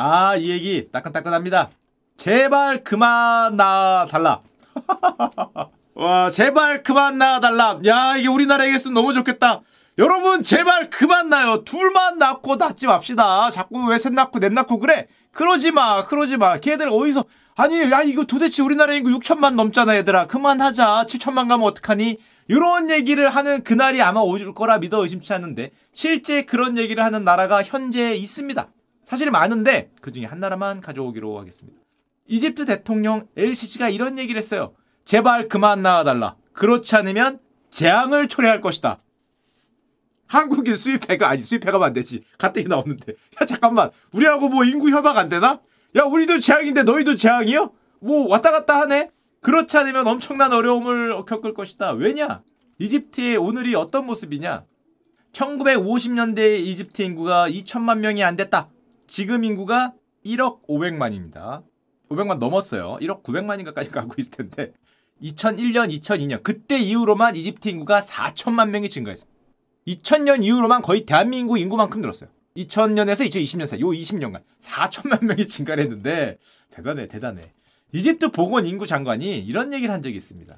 아, 이 얘기 따끈따끈합니다. 제발 그만 나달라. 와, 제발 그만 나달라. 야, 이게 우리나라에 있으면 너무 좋겠다. 여러분, 제발 그만 나요. 둘만 낳고 낳지 맙시다. 자꾸 왜 셋 낳고 넷 낳고 그래? 그러지 마, 그러지 마. 걔들 어디서, 아니, 야, 이거 도대체 우리나라 인구 6천만 넘잖아, 얘들아. 그만하자. 7천만 가면 어떡하니? 이런 얘기를 하는 그날이 아마 올 거라 믿어 의심치 않는데, 실제 그런 얘기를 하는 나라가 현재 있습니다. 사실 많은데, 그 중에 한 나라만 가져오기로 하겠습니다. 이집트 대통령 LCC가 이런 얘기를 했어요. 제발 그만 나와달라. 그렇지 않으면 재앙을 초래할 것이다. 한국인 수입해가 아니 수입해가면 안 되지. 가뜩이나 없는데. 야 잠깐만. 우리하고 뭐 인구 협약 안 되나? 야 우리도 재앙인데 너희도 재앙이요? 뭐 왔다 갔다 하네. 그렇지 않으면 엄청난 어려움을 겪을 것이다. 왜냐? 이집트의 오늘이 어떤 모습이냐? 1950년대 이집트 인구가 2천만 명이 안 됐다. 지금 인구가 1억 500만입니다. 500만 넘었어요. 1억 900만인가까지 가고 있을 텐데 2001년, 2002년 그때 이후로만 이집트 인구가 4천만 명이 증가했습니다. 2000년 이후로만 거의 대한민국 인구만큼 늘었어요. 2000년에서 2020년 사이 요 20년간 4천만 명이 증가를 했는데 대단해 대단해. 이집트 보건 인구 장관이 이런 얘기를 한 적이 있습니다.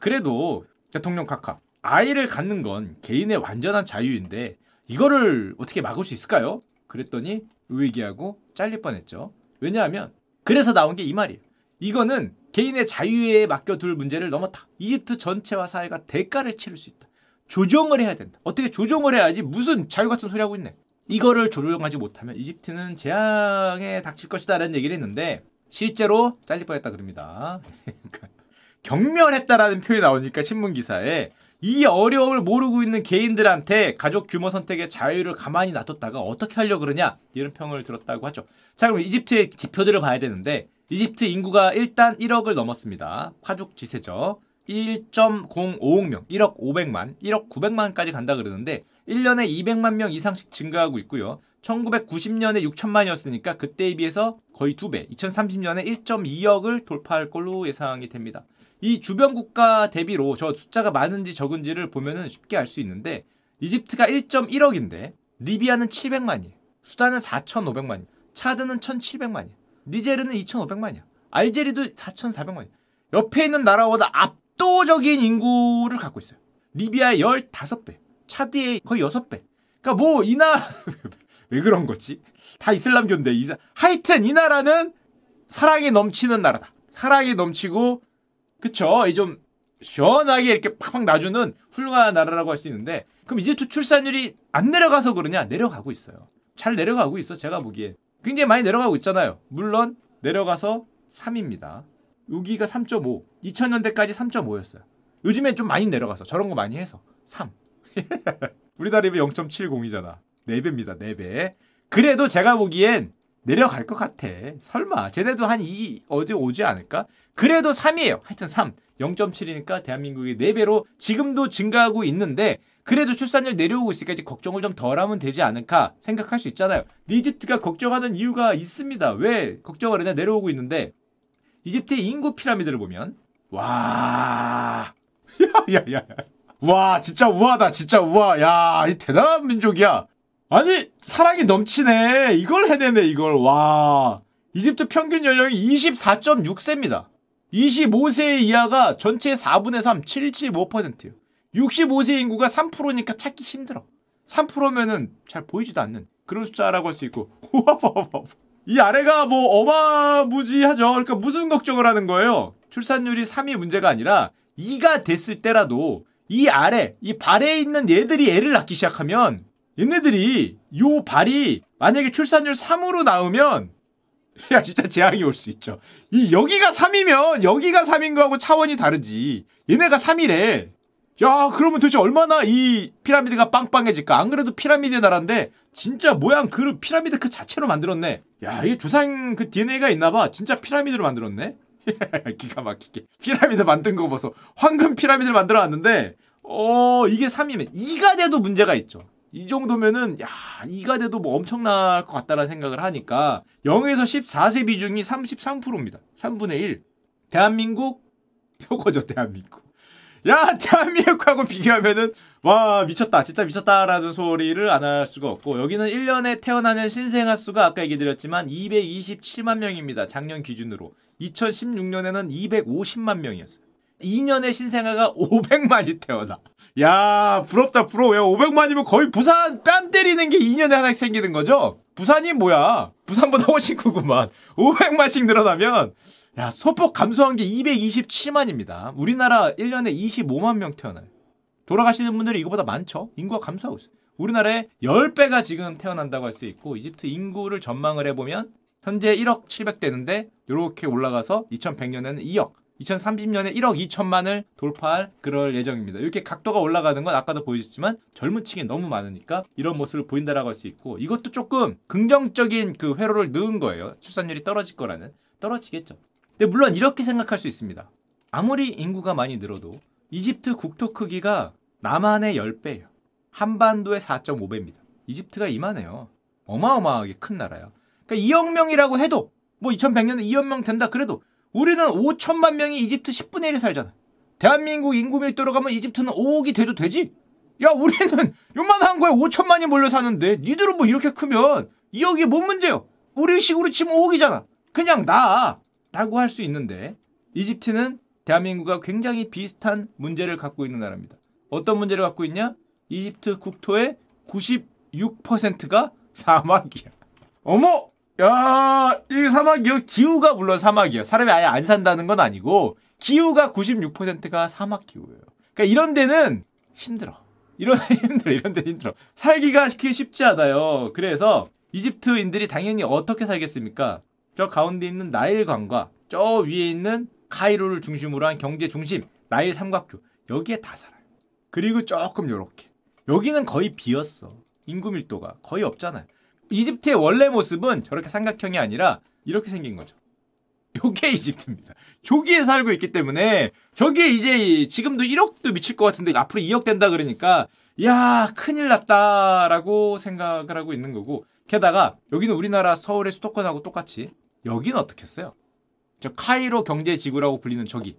그래도 대통령 카카 아이를 갖는 건 개인의 완전한 자유인데 이거를 어떻게 막을 수 있을까요? 그랬더니 의기하고 잘릴 뻔했죠. 왜냐하면 그래서 나온 게 이 말이에요. 이거는 개인의 자유에 맡겨둘 문제를 넘었다. 이집트 전체와 사회가 대가를 치를 수 있다. 조정을 해야 된다. 어떻게 조정을 해야지 무슨 자유 같은 소리 하고 있네. 이거를 조정하지 못하면 이집트는 재앙에 닥칠 것이다라는 얘기를 했는데 실제로 잘릴 뻔했다 그럽니다. 그러니까 경멸했다라는 표현이 나오니까 신문 기사에 이 어려움을 모르고 있는 개인들한테 가족 규모 선택의 자유를 가만히 놔뒀다가 어떻게 하려고 그러냐 이런 평을 들었다고 하죠. 자 그럼 이집트의 지표들을 봐야 되는데 이집트 인구가 일단 1억을 넘었습니다. 파죽 지세죠. 1.056 명, 1억 500만, 1억 900만까지 간다 그러는데 1년에 200만 명 이상씩 증가하고 있고요. 1990년에 6천만이었으니까 그때에 비해서 거의 두 배, 2030년에 1.2억을 돌파할 걸로 예상이 됩니다. 이 주변 국가 대비로 저 숫자가 많은지 적은지를 보면은 쉽게 알 수 있는데 이집트가 1.1억인데 리비아는 700만이에요. 수단은 4,500만이에요. 차드는 1,700만이에요. 니제르는 2,500만이야. 알제리도 4,400만이야. 옆에 있는 나라보다 압도적인 인구를 갖고 있어요. 리비아의 15배, 차드의 거의 6배. 그러니까 뭐 이 나라 왜 그런 거지? 다 이슬람교인데 이 하여튼 이 나라는 사랑이 넘치는 나라다. 사랑이 넘치고 그쵸? 이좀 시원하게 이렇게 팍팍 놔주는 훌륭한 나라라고 할 수 있는데 그럼 이집트 출산율이 안 내려가서 그러냐? 내려가고 있어요. 잘 내려가고 있어 제가 보기에 굉장히 많이 내려가고 있잖아요. 물론 내려가서 3입니다. 여기가 3.5. 2000년대까지 3.5였어요. 요즘엔 좀 많이 내려가서 저런 거 많이 해서 3. 우리나라 0.70이잖아. 4배입니다. 4배. 그래도 제가 보기엔 내려갈 것 같아. 설마. 쟤네도 한 2 어디 오지 않을까? 그래도 3이에요. 하여튼 3. 0.7이니까 대한민국이 4배로 지금도 증가하고 있는데 그래도 출산율 내려오고 있으니까 이제 걱정을 좀 덜하면 되지 않을까 생각할 수 있잖아요. 이집트가 걱정하는 이유가 있습니다. 왜 걱정을 하냐 내려오고 있는데 이집트의 인구 피라미드를 보면 와 야야야 와 진짜 우아다 진짜 우아 야이 대단한 민족이야 아니 사랑이 넘치네. 이걸 해내네 이걸. 와. 이집트 평균 연령이 24.6세입니다. 25세 이하가 전체 4분의 3 775%예요. 65세 인구가 3%니까 찾기 힘들어. 3%면은 잘 보이지도 않는 그런 숫자라고 할 수 있고. 이 아래가 뭐 어마무지하죠. 그러니까 무슨 걱정을 하는 거예요? 출산율이 3이 문제가 아니라 2가 됐을 때라도 이 아래 이 발에 있는 얘들이 애를 낳기 시작하면 얘네들이 요 발이 만약에 출산율 3으로 나오면 야 진짜 재앙이 올 수 있죠. 이 여기가 3이면 여기가 3인 거하고 차원이 다르지. 얘네가 3이래. 야 그러면 도대체 얼마나 이 피라미드가 빵빵해질까? 안 그래도 피라미드 나라인데 진짜 모양 그 피라미드 그 자체로 만들었네. 야 이게 조상 그 DNA가 있나봐. 진짜 피라미드로 만들었네. 기가 막히게 피라미드 만든 거 보소. 황금 피라미드를 만들어 놨는데 어 이게 3이면 2가 돼도 문제가 있죠. 이 정도면은 야 2가 돼도 뭐 엄청날 것 같다라는 생각을 하니까 0에서 14세 비중이 33%입니다. 3분의 1. 대한민국 요거죠 대한민국. 야, 대한민국하고 비교하면은, 와, 미쳤다. 진짜 미쳤다라는 소리를 안 할 수가 없고, 여기는 1년에 태어나는 신생아 수가 아까 얘기 드렸지만 227만 명입니다. 작년 기준으로. 2016년에는 250만 명이었어요. 2년에 신생아가 500만이 태어나. 야, 부럽다, 부러워. 야, 500만이면 거의 부산 뺨 때리는 게 2년에 하나씩 생기는 거죠? 부산이 뭐야? 부산보다 훨씬 크구만. 500만씩 늘어나면, 야, 소폭 감소한 게 227만입니다. 우리나라 1년에 25만 명 태어나요. 돌아가시는 분들이 이거보다 많죠? 인구가 감소하고 있어요. 우리나라에 10배가 지금 태어난다고 할 수 있고, 이집트 인구를 전망을 해보면, 현재 1억 700 되는데, 이렇게 올라가서 2100년에는 2억, 2030년에 1억 2천만을 돌파할 그럴 예정입니다. 이렇게 각도가 올라가는 건 아까도 보여줬지만 젊은 층이 너무 많으니까 이런 모습을 보인다라고 할 수 있고 이것도 조금 긍정적인 그 회로를 넣은 거예요. 출산율이 떨어질 거라는 떨어지겠죠. 근데 물론 이렇게 생각할 수 있습니다. 아무리 인구가 많이 늘어도 이집트 국토 크기가 남한의 10배예요. 한반도의 4.5배입니다. 이집트가 이만해요. 어마어마하게 큰 나라야. 그러니까 2억 명이라고 해도 뭐 2100년에 2억 명 된다 그래도 우리는 5천만 명이 이집트 10분의 1에 살잖아. 대한민국 인구 밀도로 가면 이집트는 5억이 돼도 되지? 야, 우리는 요만한 거에 5천만이 몰려 사는데 니들은 뭐 이렇게 크면 2억이 뭔 문제요? 우리 식으로 치면 5억이잖아. 그냥 나 라고 할 수 있는데 이집트는 대한민국과 굉장히 비슷한 문제를 갖고 있는 나라입니다. 어떤 문제를 갖고 있냐? 이집트 국토의 96%가 사막이야. 어머! 야, 이 사막이요? 기후가 물론 사막이야. 사람이 아예 안 산다는 건 아니고, 기후가 96%가 사막 기후예요. 그러니까 이런 데는 힘들어. 이런 데 힘들어. 이런 데 힘들어. 살기가 쉽지 않아요. 그래서 이집트인들이 당연히 어떻게 살겠습니까? 저 가운데 있는 나일강과 저 위에 있는 카이로를 중심으로 한 경제 중심, 나일 삼각주. 여기에 다 살아요. 그리고 조금 요렇게. 여기는 거의 비었어. 인구 밀도가 거의 없잖아요. 이집트의 원래 모습은 저렇게 삼각형이 아니라 이렇게 생긴 거죠. 요게 이집트입니다. 여기에 살고 있기 때문에 저게 이제 지금도 1억도 미칠 것 같은데 앞으로 2억 된다 그러니까 야 큰일 났다라고 생각을 하고 있는 거고 게다가 여기는 우리나라 서울의 수도권하고 똑같이 여기는 어떻게 했어요? 저 카이로 경제지구라고 불리는 저기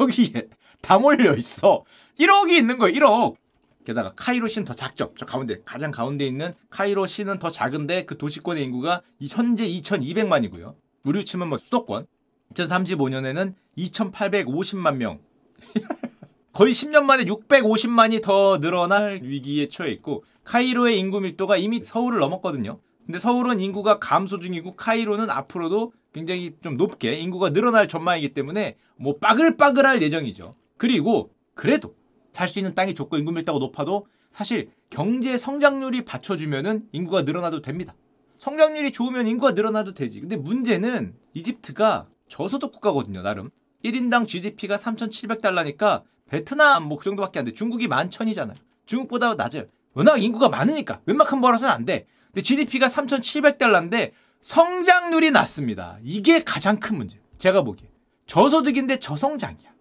여기에 다 몰려 있어 1억이 있는 거예요 1억 게다가 카이로 시는 더 작죠. 저 가운데 가장 가운데 있는 카이로 시는 더 작은데 그 도시권의 인구가 현재 2,200만이고요. 우리 치면 뭐 수도권 2035년에는 2,850만 명. 거의 10년 만에 650만이 더 늘어날 위기에 처해 있고 카이로의 인구 밀도가 이미 서울을 넘었거든요. 근데 서울은 인구가 감소 중이고 카이로는 앞으로도 굉장히 좀 높게 인구가 늘어날 전망이기 때문에 뭐 빠글빠글할 예정이죠. 그리고 그래도 살 수 있는 땅이 좁고 인구 밀도가 높아도 사실 경제 성장률이 받쳐주면은 인구가 늘어나도 됩니다. 성장률이 좋으면 인구가 늘어나도 되지. 근데 문제는 이집트가 저소득 국가거든요, 나름. 1인당 GDP가 3,700달러니까 베트남 뭐 그 정도밖에 안 돼. 중국이 11,000이잖아요. 중국보다 낮아요. 워낙 인구가 많으니까 웬만큼 벌어서는 안 돼. 근데 GDP가 3,700달러인데 성장률이 낮습니다. 이게 가장 큰 문제. 제가 보기에. 저소득인데 저성장이야.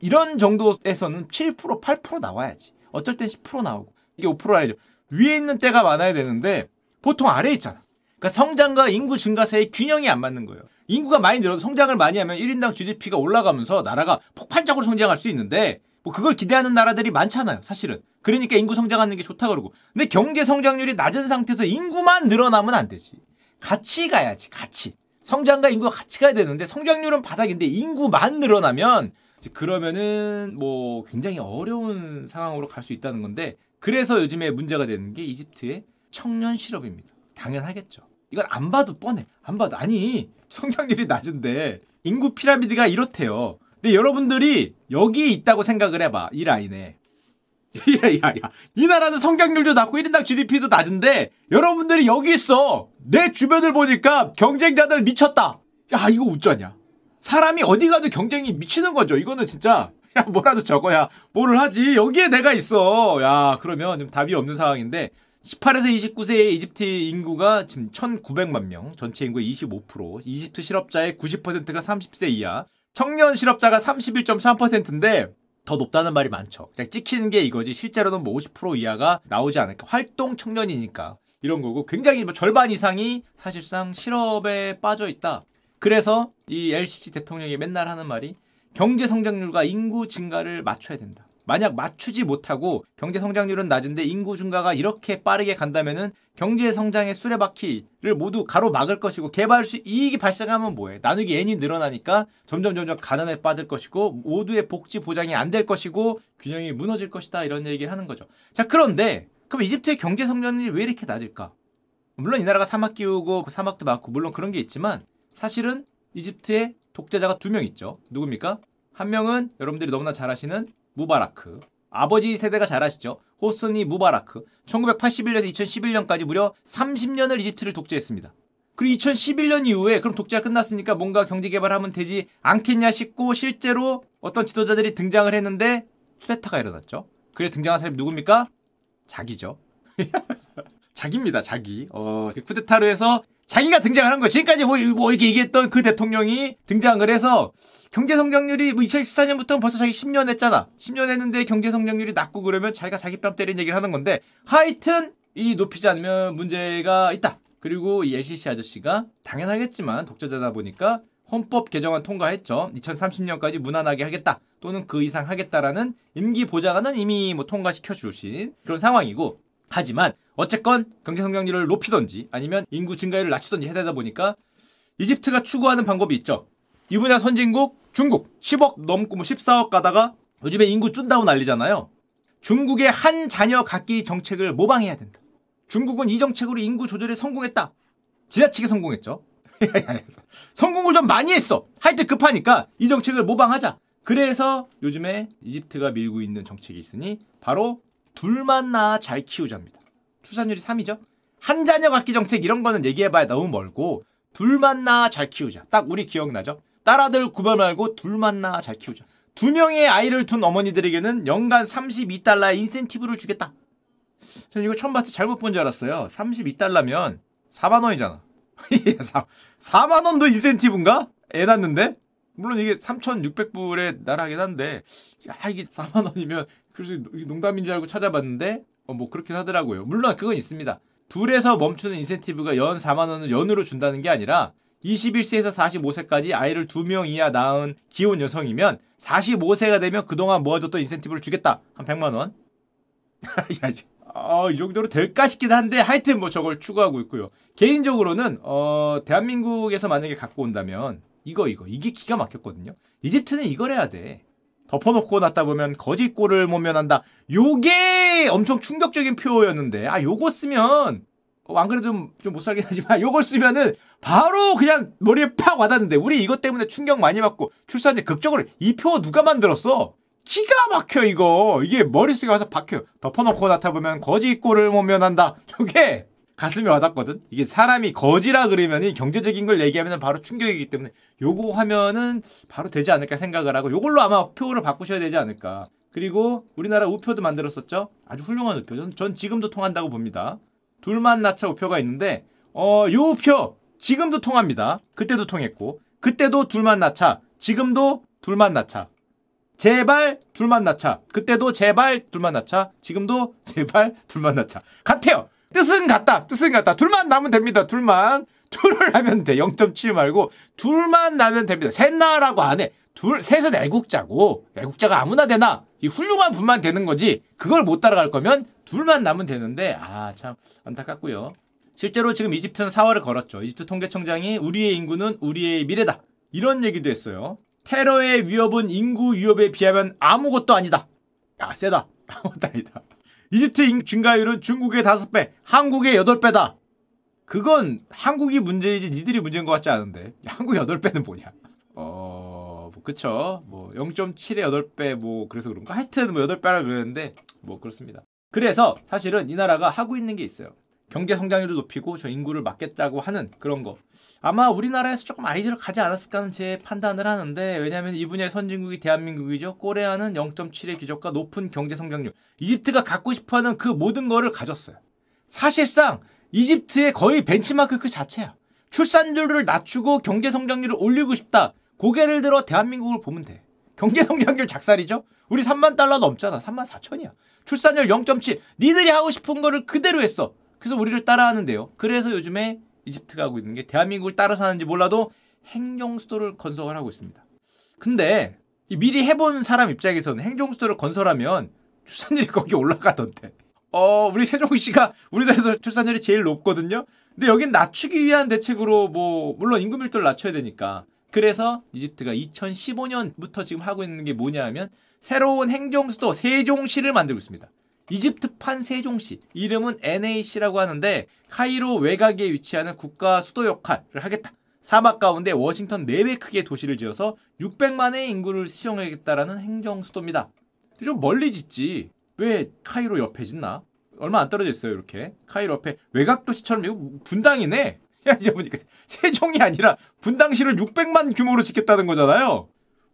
이런 정도에서는 7% 8% 나와야지. 어쩔 땐 10% 나오고. 이게 5% 아니죠. 위에 있는 때가 많아야 되는데 보통 아래에 있잖아. 그러니까 성장과 인구 증가 사이 균형이 안 맞는 거예요. 인구가 많이 늘어도 성장을 많이 하면 1인당 GDP가 올라가면서 나라가 폭발적으로 성장할 수 있는데 뭐 그걸 기대하는 나라들이 많잖아요. 사실은. 그러니까 인구 성장하는 게 좋다 그러고. 근데 경제 성장률이 낮은 상태에서 인구만 늘어나면 안 되지. 같이 가야지. 같이. 성장과 인구가 같이 가야 되는데 성장률은 바닥인데 인구만 늘어나면 그러면은 뭐 굉장히 어려운 상황으로 갈 수 있다는 건데 그래서 요즘에 문제가 되는 게 이집트의 청년 실업입니다. 당연하겠죠. 이건 안 봐도 뻔해. 안 봐도 아니 성장률이 낮은데 인구 피라미드가 이렇대요. 근데 여러분들이 여기 있다고 생각을 해봐 이 라인에. 야야야 이 나라는 성장률도 낮고 1인당 GDP도 낮은데 여러분들이 여기 있어. 내 주변을 보니까 경쟁자들 미쳤다. 야 이거 웃자냐? 사람이 어디 가도 경쟁이 미치는 거죠. 이거는 진짜 야 뭐라도 적어야 뭐를 하지. 여기에 내가 있어. 야 그러면 좀 답이 없는 상황인데 18에서 29세의 이집트 인구가 지금 1,900만 명, 전체 인구의 25%, 이집트 실업자의 90%가 30세 이하, 청년 실업자가 31.3%인데 더 높다는 말이 많죠. 그냥 찍히는 게 이거지 실제로는 뭐 50% 이하가 나오지 않을까. 활동 청년이니까 이런 거고 굉장히 뭐 절반 이상이 사실상 실업에 빠져 있다. 그래서 이 LCC 대통령이 맨날 하는 말이 경제 성장률과 인구 증가를 맞춰야 된다. 만약 맞추지 못하고 경제 성장률은 낮은데 인구 증가가 이렇게 빠르게 간다면은 경제 성장의 수레바퀴를 모두 가로막을 것이고 개발 수 이익이 발생하면 뭐해? 나누기 n이 늘어나니까 점점 점점 가난에 빠질 것이고 모두의 복지 보장이 안 될 것이고 균형이 무너질 것이다 이런 얘기를 하는 거죠. 자 그런데 그럼 이집트의 경제 성장률이 왜 이렇게 낮을까? 물론 이 나라가 사막 끼우고 그 사막도 많고 물론 그런 게 있지만 사실은 이집트에 독재자가 두 명 있죠. 누굽니까? 한 명은 여러분들이 너무나 잘 아시는 무바라크. 아버지 세대가 잘 아시죠? 호스니 무바라크. 1981년에서 2011년까지 무려 30년을 이집트를 독재했습니다. 그리고 2011년 이후에 그럼 독재가 끝났으니까 뭔가 경제 개발하면 되지 않겠냐 싶고 실제로 어떤 지도자들이 등장을 했는데 쿠데타가 일어났죠. 그래 등장한 사람이 누굽니까? 자기죠. 자기입니다, 자기. 어, 쿠데타로 해서 자기가 등장을 한 거예요. 지금까지 뭐, 뭐 이렇게 얘기했던 그 대통령이 등장을 해서 경제 성장률이 뭐 2014년부터 벌써 자기 10년 했잖아. 10년 했는데 경제 성장률이 낮고 그러면 자기가 자기 뺨 때리는 얘기를 하는 건데 하여튼 이 높이지 않으면 문제가 있다. 그리고 이 LCC 아저씨가 당연하겠지만 독재자다 보니까 헌법 개정안 통과했죠. 2030년까지 무난하게 하겠다. 또는 그 이상 하겠다라는 임기 보장안은 이미 뭐 통과시켜 주신 그런 상황이고 하지만 어쨌건 경제 성장률을 높이던지 아니면 인구 증가율을 낮추던지 해야 되다 보니까 이집트가 추구하는 방법이 있죠. 이 분야 선진국 중국 10억 넘고 뭐 14억 가다가 요즘에 인구 쭌다고 난리잖아요. 중국의 한 자녀 갖기 정책을 모방해야 된다. 중국은 이 정책으로 인구 조절에 성공했다. 지나치게 성공했죠. 성공을 좀 많이 했어. 하여튼 급하니까 이 정책을 모방하자. 그래서 요즘에 이집트가 밀고 있는 정책이 있으니 바로 둘만 낳아 잘 키우자입니다. 출산율이 3이죠. 한 자녀 갖기 정책 이런 거는 얘기해봐야 너무 멀고 둘만 낳아 잘 키우자. 딱 우리 기억나죠? 딸아들 구별 말고 둘만 낳아 잘 키우자. 두 명의 아이를 둔 어머니들에게는 연간 32달러의 인센티브를 주겠다. 저는 이거 처음 봤을 때 잘못 본 줄 알았어요. 32달러면 4만 원이잖아. 4, 만 원도 인센티브인가? 애 낳는데? 물론 이게 3,600불에 나라하긴 한데, 야, 이게 4만 원이면, 그래서 농담인 줄 알고 찾아봤는데, 어, 뭐 그렇긴 하더라고요. 물론 그건 있습니다. 둘에서 멈추는 인센티브가 연 4만 원을 연으로 준다는 게 아니라 21세에서 45세까지 아이를 두명 이하 낳은 기혼 여성이면 45세가 되면 그동안 모아줬던 인센티브를 주겠다. 한 100만 원. 야, 어, 이 정도로 될까 싶긴 한데 하여튼 뭐 저걸 추구하고 있고요. 개인적으로는 어, 대한민국에서 만약에 갖고 온다면 이거 이거 이게 기가 막혔거든요. 이집트는 이걸 해야 돼. 덮어놓고 놨다 보면 거짓골을 모면한다. 요게 엄청 충격적인 표였는데 아 요거 쓰면 어, 안 그래도 좀, 좀 못 살긴 하지만 요걸 쓰면은 바로 그냥 머리에 팍 와닿는데 우리 이것 때문에 충격 많이 받고 출산제 극적으로 이 표 누가 만들었어? 기가 막혀 이거 이게 머릿속에 와서 박혀 덮어놓고 나타 보면 거짓골을 모면한다. 요게 가슴에 와닿거든. 이게 사람이 거지라 그러면 경제적인 걸 얘기하면 바로 충격이기 때문에 요거 하면은 바로 되지 않을까 생각을 하고 요걸로 아마 표를 바꾸셔야 되지 않을까. 그리고 우리나라 우표도 만들었었죠. 아주 훌륭한 우표. 전, 전 지금도 통한다고 봅니다. 둘만 나차 우표가 있는데 어, 요 우표 지금도 통합니다. 그때도 통했고 그때도 둘만 나차. 지금도 둘만 나차. 제발 둘만 나차. 그때도 제발 둘만 나차. 지금도 제발 둘만 나차. 같아요. 뜻은 같다. 뜻은 같다. 둘만 나면 됩니다. 둘만. 둘을 하면 돼. 0.7 말고 둘만 나면 됩니다. 셋 나라고 안 해. 둘, 셋은 애국자고 애국자가 아무나 되나? 이 훌륭한 분만 되는 거지. 그걸 못 따라갈 거면 둘만 나면 되는데 아 참 안타깝고요. 실제로 지금 이집트는 사활을 걸었죠. 이집트 통계청장이 우리의 인구는 우리의 미래다. 이런 얘기도 했어요. 테러의 위협은 인구 위협에 비하면 아무것도 아니다. 야 세다. 아무것도 아니다. 이집트 증가율은 중국의 5배, 한국의 8배다. 그건 한국이 문제이지 니들이 문제인 것 같지 않은데. 한국 8배는 뭐냐? 어, 뭐 그쵸. 뭐 0.7에 8배 뭐 그래서 그런가? 하여튼 뭐 8배라 그러는데 뭐 그렇습니다. 그래서 사실은 이 나라가 하고 있는 게 있어요. 경제 성장률을 높이고 저 인구를 막겠다고 하는 그런 거. 아마 우리나라에서 조금 아이디어를 가지 않았을까 하는 제 판단을 하는데 왜냐하면 이 분야의 선진국이 대한민국이죠. 꼬레아는 0.7의 기적과 높은 경제 성장률. 이집트가 갖고 싶어하는 그 모든 거를 가졌어요. 사실상 이집트의 거의 벤치마크 그 자체야. 출산율을 낮추고 경제 성장률을 올리고 싶다. 고개를 들어 대한민국을 보면 돼. 경제 성장률 작살이죠? 우리 3만 달러 넘잖아. 3만 4천이야. 출산율 0.7. 니들이 하고 싶은 거를 그대로 했어. 그래서 우리를 따라하는데요. 그래서 요즘에 이집트가 하고 있는 게 대한민국을 따라 사는지 몰라도 행정 수도를 건설을 하고 있습니다. 근데 미리 해본 사람 입장에서는 행정 수도를 건설하면 출산율이 거기 올라가던데. 어, 우리 세종시가 우리나라에서 출산율이 제일 높거든요. 근데 여긴 낮추기 위한 대책으로 뭐 물론 인구 밀도를 낮춰야 되니까. 그래서 이집트가 2015년부터 지금 하고 있는 게 뭐냐 하면 새로운 행정 수도 세종시를 만들고 있습니다. 이집트판 세종시 이름은 NAC라고 하는데 카이로 외곽에 위치하는 국가 수도 역할을 하겠다. 사막 가운데 워싱턴 4배 크기의 도시를 지어서 600만의 인구를 수용하겠다라는 행정 수도입니다. 좀 멀리 짓지. 왜 카이로 옆에 짓나? 얼마 안 떨어져 있어요, 이렇게. 카이로 옆에 외곽 도시처럼 이거 분당이네. 야, 이제 보니까 세종이 아니라 분당시를 600만 규모로 짓겠다는 거잖아요.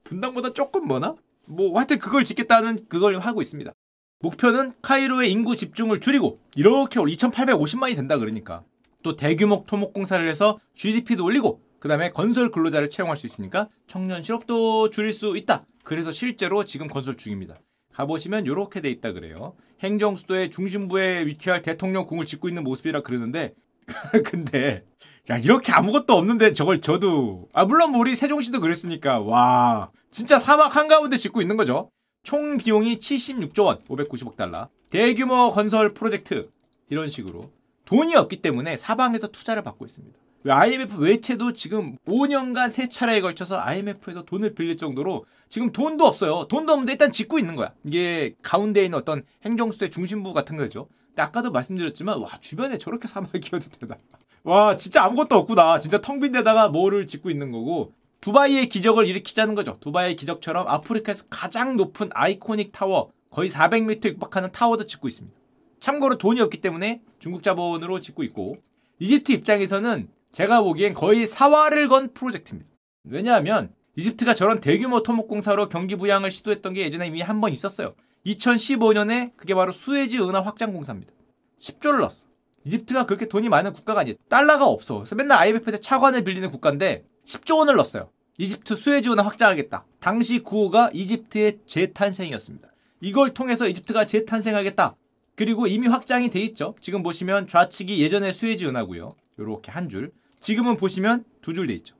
분당보다 조금 머나? 뭐 하여튼 그걸 짓겠다는 그걸 하고 있습니다. 목표는 카이로의 인구 집중을 줄이고 이렇게 2,850만이 된다 그러니까 또 대규모 토목 공사를 해서 GDP도 올리고 그 다음에 건설 근로자를 채용할 수 있으니까 청년 실업도 줄일 수 있다. 그래서 실제로 지금 건설 중입니다. 가보시면 이렇게 돼 있다 그래요. 행정 수도의 중심부에 위치할 대통령 궁을 짓고 있는 모습이라 그러는데 근데 야 이렇게 아무것도 없는데 저걸 저도 아 물론 뭐 우리 세종시도 그랬으니까 와 진짜 사막 한가운데 짓고 있는 거죠. 총 비용이 76조 원, 590억 달러. 대규모 건설 프로젝트 이런 식으로 돈이 없기 때문에 사방에서 투자를 받고 있습니다. IMF 외채도 지금 5년간 세 차례에 걸쳐서 IMF에서 돈을 빌릴 정도로 지금 돈도 없어요. 돈도 없는데 일단 짓고 있는 거야. 이게 가운데 있는 어떤 행정수의 중심부 같은 거죠. 근데 아까도 말씀드렸지만 와 주변에 저렇게 사막이 키워도 되나. 와 진짜 아무것도 없구나. 진짜 텅 빈 데다가 뭐를 짓고 있는 거고 두바이의 기적을 일으키자는 거죠. 두바이의 기적처럼 아프리카에서 가장 높은 iconic 타워, 거의 400m 육박하는 타워도 짓고 있습니다. 참고로 돈이 없기 때문에 중국 자본으로 짓고 있고 이집트 입장에서는 제가 보기엔 거의 사활을 건 프로젝트입니다. 왜냐하면 이집트가 저런 대규모 토목공사로 경기 부양을 시도했던 게 예전에 이미 한 번 있었어요. 2015년에 그게 바로 수에즈 운하 확장 공사입니다. 10조를 넣었어. 이집트가 그렇게 돈이 많은 국가가 아니에요. 달러가 없어. 그래서 맨날 IMF한테 차관을 빌리는 국가인데 10조 원을 넣었어요. 이집트 수에즈운을 확장하겠다. 당시 구호가 이집트의 재탄생이었습니다. 이걸 통해서 이집트가 재탄생하겠다. 그리고 이미 확장이 돼 있죠. 지금 보시면 좌측이 예전의 수에즈 은하고요. 이렇게 한 줄. 지금은 보시면 두 줄 돼 있죠.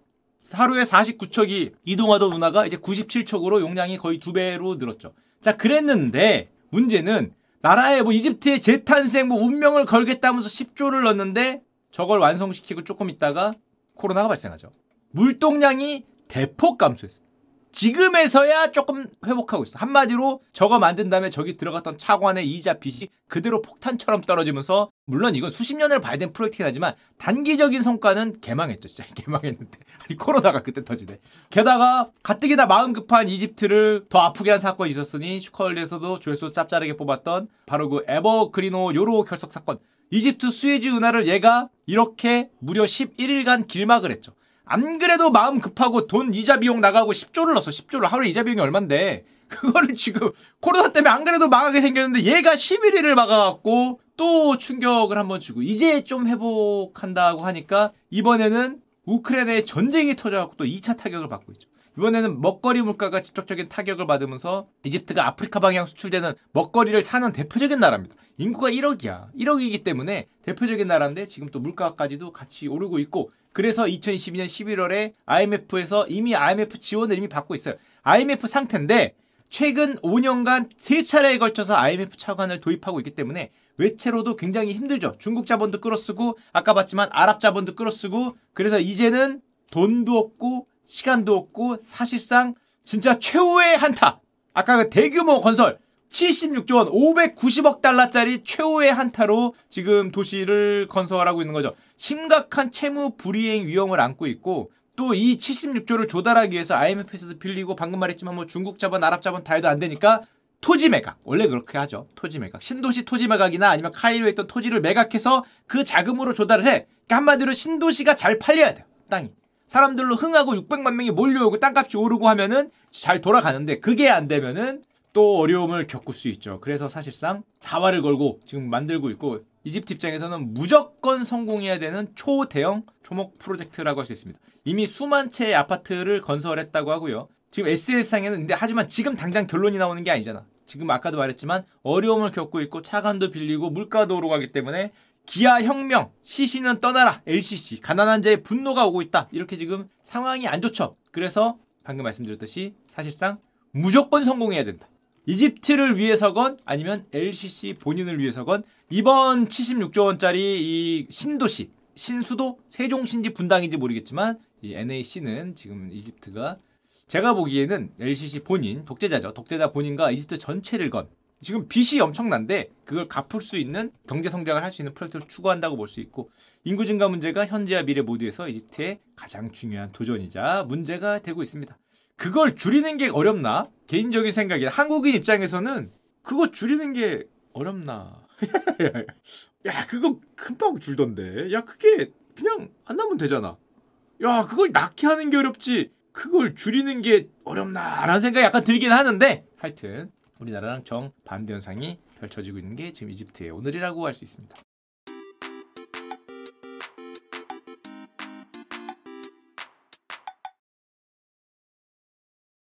하루에 49척이 이동하던 운하가 이제 97척으로 용량이 거의 두 배로 늘었죠. 자, 그랬는데 문제는 나라에 뭐 이집트의 재탄생 뭐 운명을 걸겠다면서 10조를 넣었는데 저걸 완성시키고 조금 있다가 코로나가 발생하죠. 물동량이 대폭 감소했습니다. 지금에서야 조금 회복하고 있어. 한마디로 저거 만든 다음에 저기 들어갔던 차관의 이자 빚이 그대로 폭탄처럼 떨어지면서 물론 이건 수십 년을 봐야 되는 프로젝트긴 하지만 단기적인 성과는 개망했죠. 진짜 개망했는데. 아니 코로나가 그때 터지네. 게다가 가뜩이나 마음 급한 이집트를 더 아프게 한 사건이 있었으니 슈컬리에서도 조회수 짭짤하게 뽑았던 바로 그 에버그리노 요로 결석 사건. 이집트 수에즈 운하를 얘가 이렇게 무려 11일간 길막을 했죠. 안 그래도 마음 급하고 돈 이자 비용 나가고 10조를 넣었어. 10조를 하루에 이자 비용이 얼만데. 그거를 지금 코로나 때문에 안 그래도 망하게 생겼는데 얘가 11일을 막아갖고 또 충격을 한번 주고 이제 좀 회복한다고 하니까 이번에는 우크라이나에 전쟁이 터져갖고 또 2차 타격을 받고 있죠. 이번에는 먹거리 물가가 직접적인 타격을 받으면서 이집트가 아프리카 방향 수출되는 먹거리를 사는 대표적인 나라입니다. 인구가 1억이야. 1억이기 때문에 대표적인 나라인데 지금 또 물가까지도 같이 오르고 있고 그래서 2022년 11월에 IMF에서 이미 IMF 지원을 이미 받고 있어요. IMF 상태인데 최근 5년간 세 차례에 걸쳐서 IMF 차관을 도입하고 있기 때문에 외채로도 굉장히 힘들죠. 중국 자본도 끌어쓰고 아까 봤지만 아랍 자본도 끌어쓰고 그래서 이제는 돈도 없고 시간도 없고 사실상 진짜 최후의 한타. 아까 그 대규모 건설 76조 원 590억 달러짜리 최후의 한타로 지금 도시를 건설하고 있는 거죠. 심각한 채무 불이행 위험을 안고 있고 또 이 76조를 조달하기 위해서 IMF에서도 빌리고 방금 말했지만 뭐 중국 자본, 아랍 자본 다 해도 안 되니까 토지 매각. 원래 그렇게 하죠. 토지 매각. 신도시 토지 매각이나 아니면 카이로에 있던 토지를 매각해서 그 자금으로 조달을 해. 그러니까 한마디로 신도시가 잘 팔려야 돼요. 땅이. 사람들로 흥하고 600만 명이 몰려오고 땅값이 오르고 하면은 잘 돌아가는데 그게 안 되면은 또 어려움을 겪을 수 있죠. 그래서 사실상 사활을 걸고 지금 만들고 있고 이집트 입장에서는 무조건 성공해야 되는 초대형 초목 프로젝트라고 할 수 있습니다. 이미 수만 채의 아파트를 건설했다고 하고요. 지금 SNS상에는 근데 하지만 지금 당장 결론이 나오는 게 아니잖아. 지금 아까도 말했지만 어려움을 겪고 있고 차관도 빌리고 물가도 오르고 기 때문에 기아 혁명, 시시는 떠나라, LCC, 가난한 자의 분노가 오고 있다. 이렇게 지금 상황이 안 좋죠. 그래서 방금 말씀드렸듯이 사실상 무조건 성공해야 된다. 이집트를 위해서건 아니면 LCC 본인을 위해서건 이번 76조 원짜리 이 신도시 신수도 세종신지 분당인지 모르겠지만 이 NAC는 지금 이집트가 제가 보기에는 LCC 본인 독재자죠 독재자 본인과 이집트 전체를 건 지금 빚이 엄청난데 그걸 갚을 수 있는 경제 성장을 할 수 있는 프로젝트를 추구한다고 볼 수 있고 인구 증가 문제가 현재와 미래 모두에서 이집트의 가장 중요한 도전이자 문제가 되고 있습니다. 그걸 줄이는 게 어렵나? 개인적인 생각이 한국인 입장에서는 그거 줄이는 게 어렵나? 야 그거 금방 줄던데. 야 그게 그냥 안 나면 되잖아. 야 그걸 낳게 하는 게 어렵지. 그걸 줄이는 게 어렵나라는 생각이 약간 들긴 하는데 하여튼 우리나라랑 정 반대 현상이 펼쳐지고 있는 게 지금 이집트의 오늘이라고 할 수 있습니다.